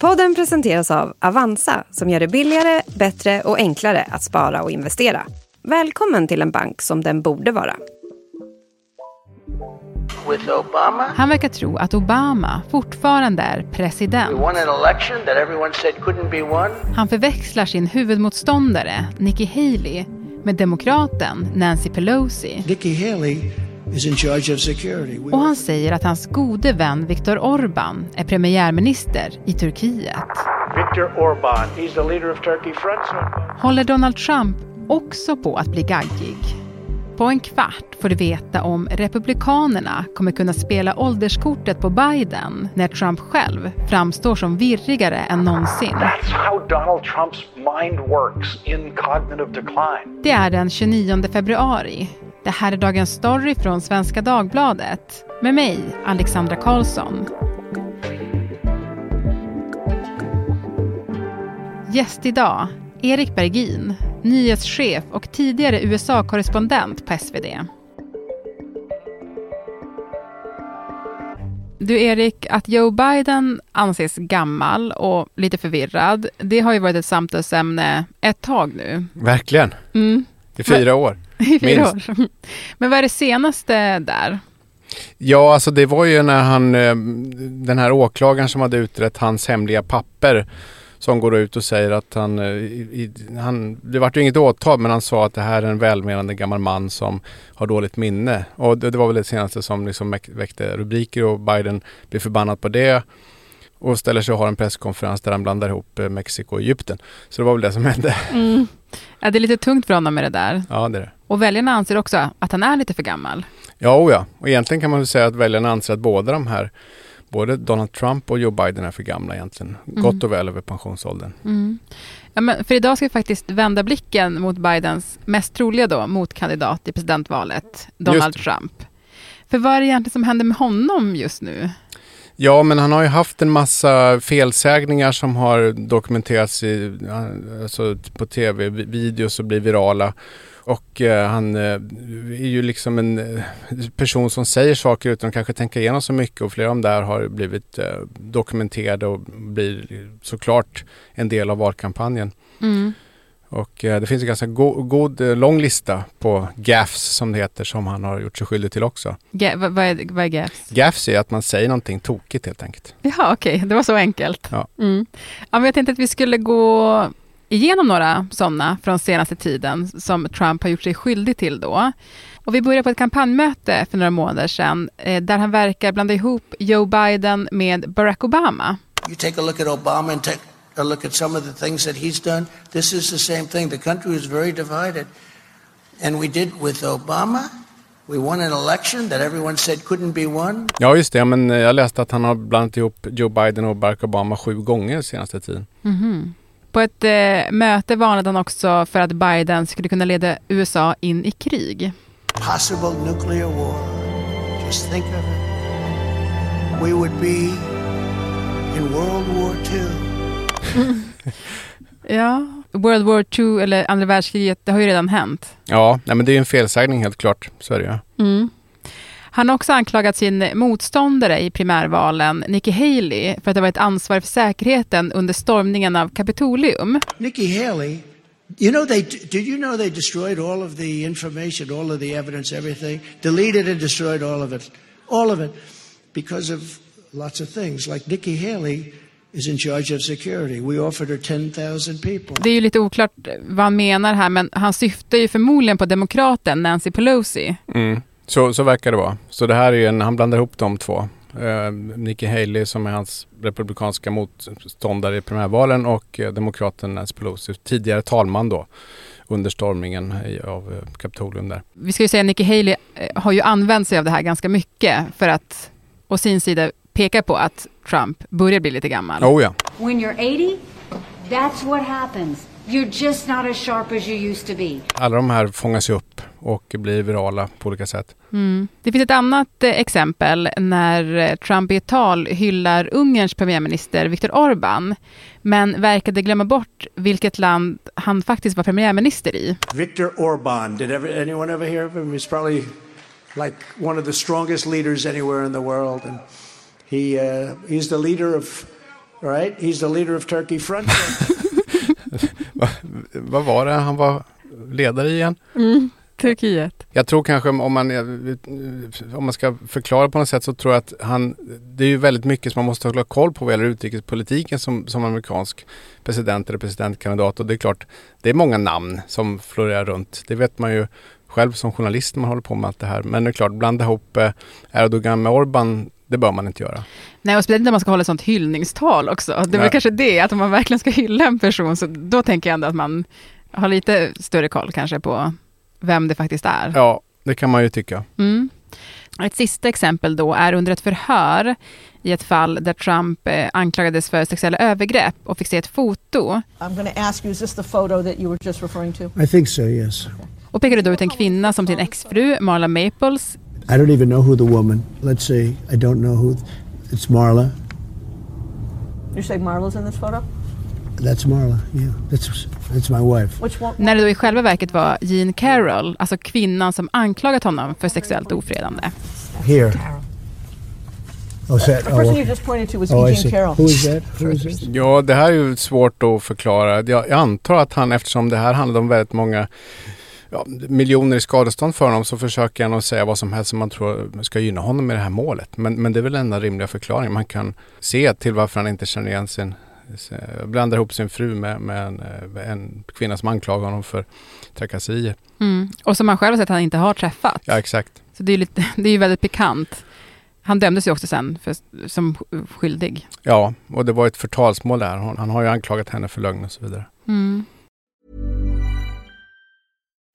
Podden presenteras av Avanza som gör det billigare, bättre och enklare att spara och investera. Välkommen till en bank som den borde vara. Han verkar tro att Obama fortfarande är president. Han förväxlar sin huvudmotståndare, Nikki Haley, med demokraten Nancy Pelosi. Nikki Haley is in charge of security. We Och han säger att hans gode vän Viktor Orbán är premiärminister i Turkiet. Viktor Orban, he's the leader of Turkey. Friends Håller Donald Trump också på att bli gaggig? På en kvart får du veta om Republikanerna kommer kunna spela ålderskortet på Biden när Trump själv framstår som virrigare än någonsin. That's how Donald Trump's mind works in cognitive decline. Det är den 29 februari. Det här är dagens story från Svenska Dagbladet med mig, Alexandra Karlsson. Gäst idag, Erik Bergin, nyhetschef och tidigare USA-korrespondent på SvD. Du Erik, att Joe Biden anses gammal och lite förvirrad, det har ju varit ett samtalsämne ett tag nu. Verkligen. Mm. I fyra år. I fyra Minst. år. Men vad är det senaste där? Ja, alltså det var ju när han, eh, den här åklagaren som hade utrett hans hemliga papper som går ut och säger att han, eh, i, han det vart ju inget åtal men han sa att det här är en välmenande gammal man som har dåligt minne. Och det, det var väl det senaste som liksom väck- väckte rubriker och Biden blir förbannad på det och ställer sig och har en presskonferens där han blandar ihop eh, Mexiko och Egypten. Så det var väl det som hände. Ja, det är lite tungt för honom med det där. Ja, det är det. Och väljarna anser också att han är lite för gammal. Ja, och ja. Och egentligen kan man väl säga att väljarna anser att båda de här, både Donald Trump och Joe Biden är för gamla egentligen. Gott och väl över pensionsåldern. Mm. Ja, men för idag ska vi faktiskt vända blicken mot Bidens mest troliga då, motkandidat i presidentvalet, Donald Trump. För vad är det egentligen som händer med honom just nu? Ja, men han har ju haft en massa felsägningar som har dokumenterats i, alltså på tv-videos och blir virala. Och eh, han eh, är ju liksom en eh, person som säger saker utan att kanske tänka igenom så mycket och flera av dem där har blivit eh, dokumenterade och blir såklart en del av valkampanjen. Mm. Och eh, det finns en ganska go- god, eh, lång lista på gaffs som det heter som han har gjort sig skyldig till också. Ga- vad, är, vad är gaffs? Gaffs är att man säger någonting tokigt helt enkelt. Jaha, okej, det var så enkelt. Ja. Mm. Ja, men jag tänkte att vi skulle gå igenom några sådana från senaste tiden som Trump har gjort sig skyldig till då. Och vi börjar på ett kampanjmöte för några månader sedan eh, där han verkar blanda ihop Joe Biden med Barack Obama. You take a look at Obama and take a look at some of the things that he's done. This is the same thing. The country is very divided. And we did with Obama. We won an election that everyone said couldn't be won. Ja just det, men eh, jag läste att han har blandat ihop Joe Biden och Barack Obama sju gånger senaste tiden. På ett eh, möte varnade han också för att Biden skulle kunna leda USA in i krig. Possible nuclear war. Just think of it. We would be in World War II. Ja, World War II eller andra världskriget, det har ju redan hänt. Ja, nej, men det är ju en felsägning helt klart. Så är det ju. Mm. Han har också anklagat sin motståndare i primärvalen, Nikki Haley, för att ha varit ansvarig för säkerheten under stormningen av Kapitolium. Nikki Haley, you know they did you know they destroyed all of the information, all of the evidence, everything, deleted and destroyed all of it, all of it, because of lots of things. Like Nikki Haley is in charge of security. We offered her ten thousand people. Det är ju lite oklart vad han menar här, men han syftar ju förmodligen på demokraten Nancy Pelosi. Mm. Så, så verkar det vara. Så det här är ju en, han blandar ihop de två. Eh, Nikki Haley som är hans republikanska motståndare i primärvalen och eh, demokraten Nancy Pelosi, tidigare talman då under stormningen av eh, Kapitolium där. Vi ska ju säga att Nikki Haley eh, har ju använt sig av det här ganska mycket för att å sin sida peka på att Trump börjar bli lite gammal. Oh ja. When you're 80, that's what happens. You're just not as sharp as you used to be. Alla de här fångas ju upp och blir virala på olika sätt. Mm. Det finns ett annat eh, exempel när eh, Trump i ett tal hyllar Ungerns premiärminister Viktor Orbán, men verkade glömma bort vilket land han faktiskt var premiärminister i. Viktor Orban. Did ever, anyone ever hear of him? He's probably like one of the strongest leaders anywhere in the world, and he uh, he's the leader of right? He's the leader of Turkey Front. Vad var det han var ledare i igen? Mm, Turkiet. Jag tror kanske om man, om man ska förklara på något sätt så tror jag att han, det är ju väldigt mycket som man måste hålla koll på vad gäller utrikespolitiken som, som amerikansk president eller presidentkandidat och det är klart, det är många namn som florerar runt. Det vet man ju själv som journalist när man håller på med allt det här. Men det är klart, blanda ihop eh, Erdogan med Orban det bör man inte göra. Nej, och speciellt när man ska hålla ett sånt hyllningstal också. Det är väl kanske det, att om man verkligen ska hylla en person, så då tänker jag ändå att man har lite större koll kanske på vem det faktiskt är. Ja, det kan man ju tycka. Mm. Ett sista exempel då är under ett förhör i ett fall där Trump eh, anklagades för sexuella övergrepp och fick se ett foto. I'm going to ask you, is this the photo that you were just referring to? I think so, yes. Och pekade då ut en kvinna som sin exfru, Marla Maples. I don't even know who the woman, let's say, I don't know who, it's Marla. You say Marla's in this photo? That's Marla, yeah. That's, that's my wife. Which one? När det då i själva verket var Jean Carroll, alltså kvinnan som anklagat honom för sexuellt ofredande. Here. Oh, person you just pointed to was Oh, see. Carroll. Who is that? Who is this? Ja, det här är ju svårt att förklara. Jag, jag antar att han, eftersom det här handlar om väldigt många ja, miljoner i skadestånd för honom, så försöker han att säga vad som helst som man tror ska gynna honom i det här målet. Men, men det är väl den enda rimliga förklaringen man kan se till varför han inte känner igen sin blandar ihop sin fru med, med en, en, kvinna som anklagar honom för trakasserier. Mm. Och som han själv har sagt att han inte har träffat. Ja, exakt. Så det är ju lite, det är väldigt pikant. Han dömdes ju också sen för, som skyldig. Ja, och det var ett förtalsmål där. Han, han har ju anklagat henne för lögn och så vidare. Mm.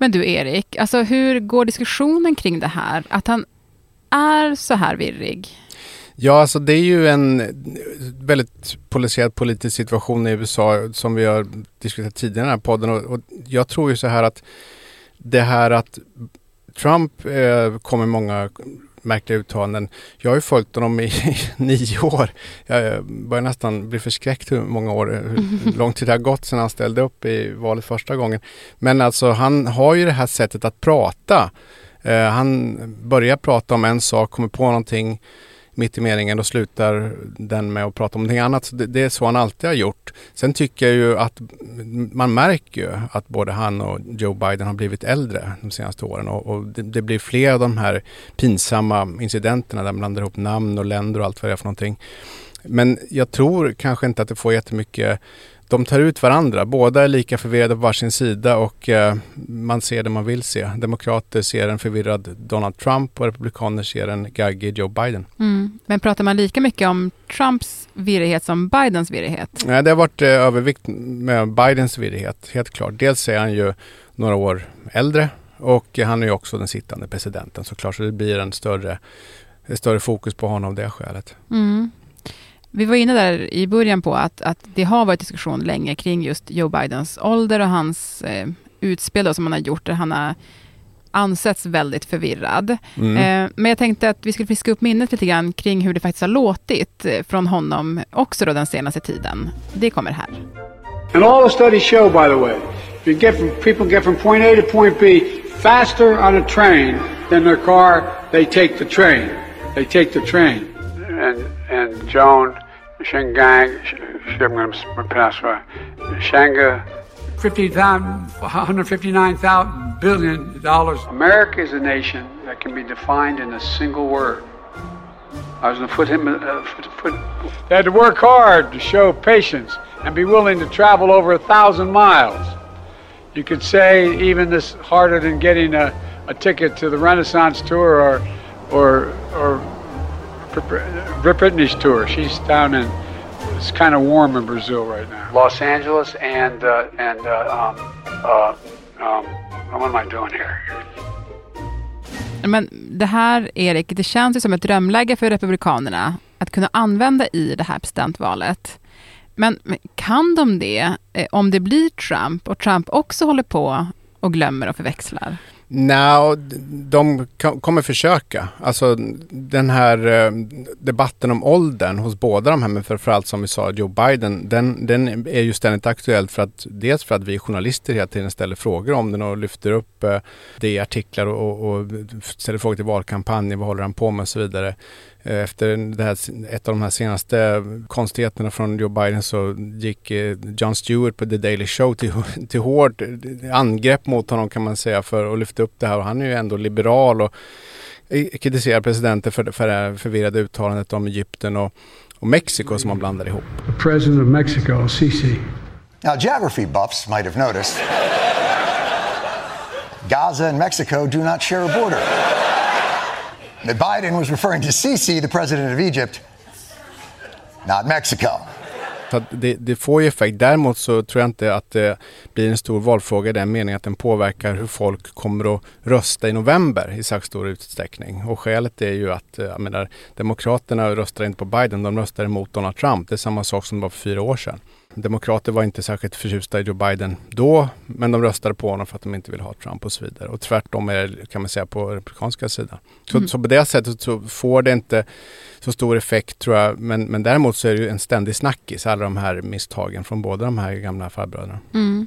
Men du Erik, alltså hur går diskussionen kring det här? Att han är så här virrig? Ja, alltså det är ju en väldigt polariserad politisk situation i USA som vi har diskuterat tidigare i den här podden och, och jag tror ju så här att det här att Trump eh, kommer många märkliga uttalanden. Jag har ju följt honom i nio år. Jag börjar nästan bli förskräckt hur många år, hur lång tid det har gått sedan han ställde upp i valet första gången. Men alltså han har ju det här sättet att prata. Uh, han börjar prata om en sak, kommer på någonting mitt i meningen och slutar den med att prata om någonting annat. Så det, det, är så han alltid har gjort. Sen tycker jag ju att man märker ju att både han och Joe Biden har blivit äldre de senaste åren och, och det, det, blir fler av de här pinsamma incidenterna där man blandar ihop namn och länder och allt vad det är för någonting. Men jag tror kanske inte att det får jättemycket de tar ut varandra. Båda är lika förvirrade på varsin sida och eh, man ser det man vill se. Demokrater ser en förvirrad Donald Trump och republikaner ser en gaggig Joe Biden. Mm. Men pratar man lika mycket om Trumps virrighet som Bidens virrighet? Nej, det har varit eh, övervikt med Bidens virrighet, helt klart. Dels är han ju några år äldre och han är ju också den sittande presidenten såklart. Så det blir en större, större fokus på honom av det skälet. Mm. Vi var inne där i början på att, att det har varit diskussion länge kring just Joe Bidens ålder och hans eh, utspel då, som han har gjort, där han har ansetts väldigt förvirrad. Mm. Eh, men jag tänkte att vi skulle friska upp minnet lite grann kring hur det faktiskt har låtit eh, från honom också då den senaste tiden. Det kommer här. And all the studies show, by the way, you get from, people get from point A to point B faster on a train than their car, they take the train. They take the train. And and Joan Shengang, I'm going to pronounce right, Shanga, 159,000 billion dollars. America is a nation that can be defined in a single word. I was going to put him, uh, put, put, they had to work hard to show patience and be willing to travel over a thousand miles. You could say even this harder than getting a, a ticket to the Renaissance tour or, or, or Britney's tour. She's down in. It's kind of warm in Brazil right now. Los Angeles and uh, and uh, um, uh, um, what am I doing here? Men det här, Erik, det känns ju som ett drömläge för Republikanerna att kunna använda i det här presidentvalet. Men, men kan de det eh, om det blir Trump och Trump också håller på och glömmer och förväxlar? Nej, de kommer försöka. Alltså den här eh, debatten om åldern hos båda de här, men framförallt som vi sa Joe Biden, den, den är ju ständigt aktuell för att dels för att vi journalister hela tiden ställer frågor om den och lyfter upp eh, det i artiklar och, och ställer frågor till valkampanjen, vad håller han på med och så vidare. Eh, efter det här, ett av de här senaste konstigheterna från Joe Biden så gick eh, Jon Stewart på The Daily Show till, till hårt angrepp mot honom kan man säga för att lyfta upp det här. Och han är ju ändå liberal och kritiserar presidenten för, för det här förvirrade uttalandet om Egypten och, och Mexiko som han blandar ihop. President of Mexico, Sisi. Now geography buffs might have noticed Gaza and Mexico do not share a border. Biden was referring to Sisi, the president of Egypt, not Mexico. Det, det, får ju effekt. Däremot så tror jag inte att det blir en stor valfråga i den meningen att den påverkar hur folk kommer att rösta i november i särskilt stor utsträckning. Och skälet är ju att eh, jag menar, Demokraterna röstar inte på Biden, de röstar emot Donald Trump. Det är samma sak som det var för fyra år sedan. Demokrater var inte särskilt förtjusta i Joe Biden då, men de röstade på honom för att de inte vill ha Trump och så vidare. Och tvärtom är det, kan man säga, på republikanska sidan. Så, mm. så på det sättet så får det inte så stor effekt tror jag. Men, men däremot så är det ju en ständig snackis, alla de här misstagen från båda de här gamla farbröderna. Mm.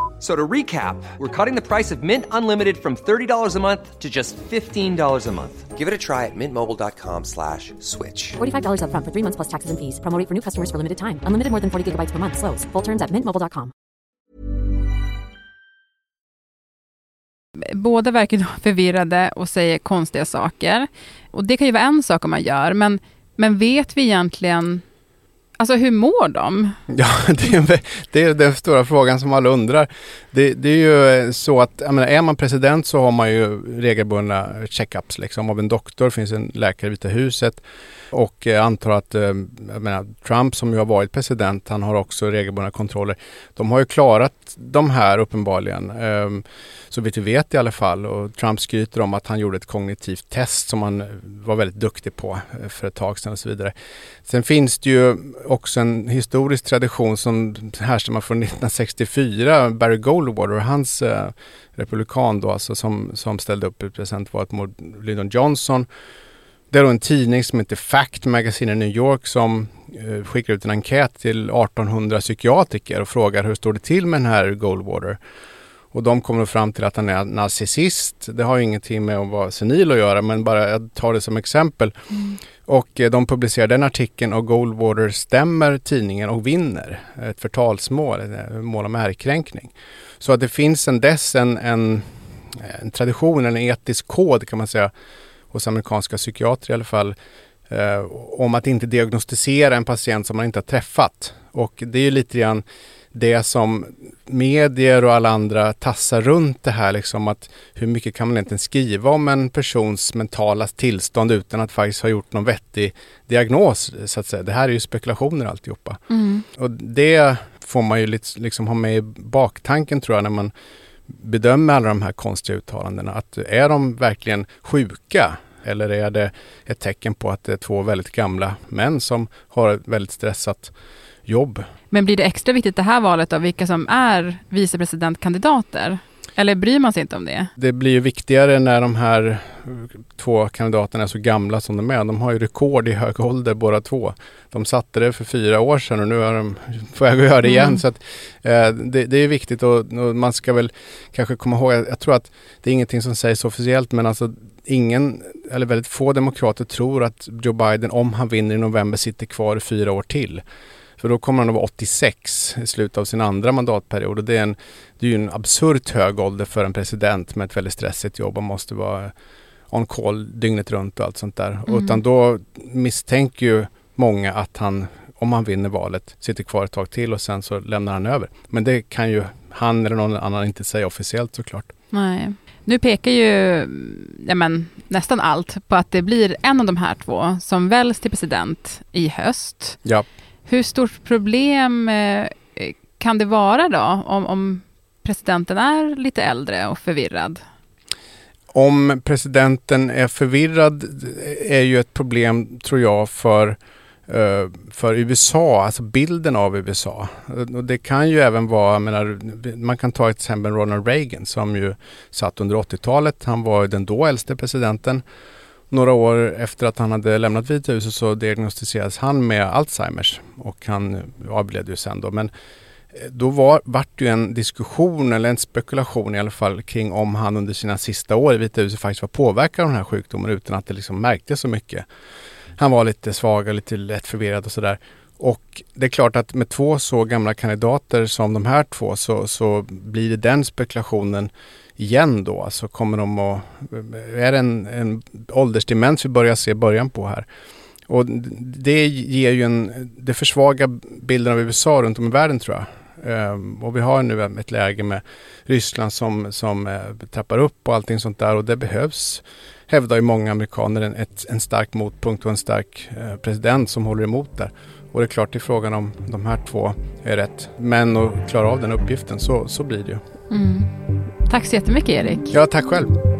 So to recap, we're cutting the price of Mint Unlimited from $30 a month to just $15 a month. Give it a try at mintmobile.com slash switch. $45 up front for three months plus taxes and fees. Promoting for new customers for limited time. Unlimited more than 40 gigabytes per month. Slows. Full terms at mintmobile.com. Båda verkar förvirrade och säger konstiga saker. Och det kan ju vara en sak om man gör, men, men vet vi egentligen Alltså hur mår de? Ja, det är, det är den stora frågan som alla undrar. Det, det är ju eh, så att, menar, är man president så har man ju regelbundna checkups liksom av en doktor, det finns en läkare i Vita huset. Och jag antar att eh, jag menar, Trump som ju har varit president, han har också regelbundna kontroller. De har ju klarat de här uppenbarligen. Ehm, så vitt vi vet i alla fall. Och Trump skryter om att han gjorde ett kognitivt test som han var väldigt duktig på för ett tag sedan och så vidare. Sen finns det ju också en historisk tradition som härstammar från 1964. Barry Goldwater, och hans eh, republikan då alltså som, som ställde upp i presidentvalet mot Lyndon Johnson. Det är då en tidning som heter Fact Magazine i New York som eh, skickar ut en enkät till 1800 psykiatriker och frågar hur står det till med den här Goldwater. Och de kommer fram till att han är narcissist. Det har ingenting med att vara senil att göra men bara jag tar det som exempel. Mm. Och eh, de publicerar den artikeln och Goldwater stämmer tidningen och vinner ett förtalsmål, ett eh, mål om ärekränkning. Så att det finns sedan dess en, en, en tradition, en etisk kod kan man säga hos amerikanska psykiatrer i alla fall eh, om att inte diagnostisera en patient som man inte har träffat. Och det är ju lite grann det som medier och alla andra tassar runt det här liksom att hur mycket kan man egentligen skriva om en persons mentala tillstånd utan att faktiskt ha gjort någon vettig diagnos så att säga. Det här är ju spekulationer alltihopa. Mm. Och det får man ju liksom ha med i baktanken tror jag när man bedömer alla de här konstiga uttalandena. Att är de verkligen sjuka eller är det ett tecken på att det är två väldigt gamla män som har ett väldigt stressat jobb? Men blir det extra viktigt det här valet av vilka som är vicepresidentkandidater? Eller bryr man sig inte om det? Det blir ju viktigare när de här två kandidaterna är så gamla som de är. De har ju rekord i hög ålder båda två. De satte det för fyra år sedan och nu är de på väg att göra det igen. Mm. Så att, eh, det, det, är viktigt och, och, man ska väl kanske komma ihåg, jag, jag tror att det är ingenting som sägs officiellt men alltså ingen, eller väldigt få demokrater tror att Joe Biden, om han vinner i november, sitter kvar i fyra år till. För då kommer han att vara 86 i slutet av sin andra mandatperiod och det är, en, det är ju en absurt hög ålder för en president med ett väldigt stressigt jobb och måste vara on call dygnet runt och allt sånt där. Mm. Utan då misstänker ju många att han, om han vinner valet, sitter kvar ett tag till och sen så lämnar han över. Men det kan ju han eller någon annan inte säga officiellt såklart. Nej. Nu pekar ju ja men, nästan allt på att det blir en av de här två som väljs till president i höst. Ja. Hur stort problem eh, kan det vara då om, om presidenten är lite äldre och förvirrad? Om presidenten är förvirrad eh, är ju ett problem tror jag för eh, för USA, alltså bilden av USA. Och det kan ju även vara, menar, man kan ta ett exempel Ronald Reagan som ju satt under 80-talet. Han var den då äldste presidenten. Några år efter att han hade lämnat Vita huset så diagnostiserades han med Alzheimers och han avled ju sen då. Men eh, då var, vart det ju en diskussion eller en spekulation i alla fall kring om han under sina sista år i Vita huset faktiskt var påverkad av den här sjukdomen utan att det liksom märktes så mycket. Han var lite svag och lite lätt förvirrad och sådär. Och det är klart att med två så gamla kandidater som de här två så, så blir det den spekulationen igen då. Alltså kommer de att... Är det en, en åldersdemens vi börjar se början på här? Och det ger ju en... Det försvagar bilden av USA runt om i världen tror jag. Ehm, och vi har nu ett läge med Ryssland som, som eh, trappar upp och allting sånt där och det behövs hävdar ju många amerikaner en, ett, en stark motpunkt och en stark eh, president som håller emot där. Och det är klart, det är frågan om de här två är rätt män att klara av den uppgiften, så, så blir det ju. Mm. Tack så jättemycket Erik. Ja, tack själv.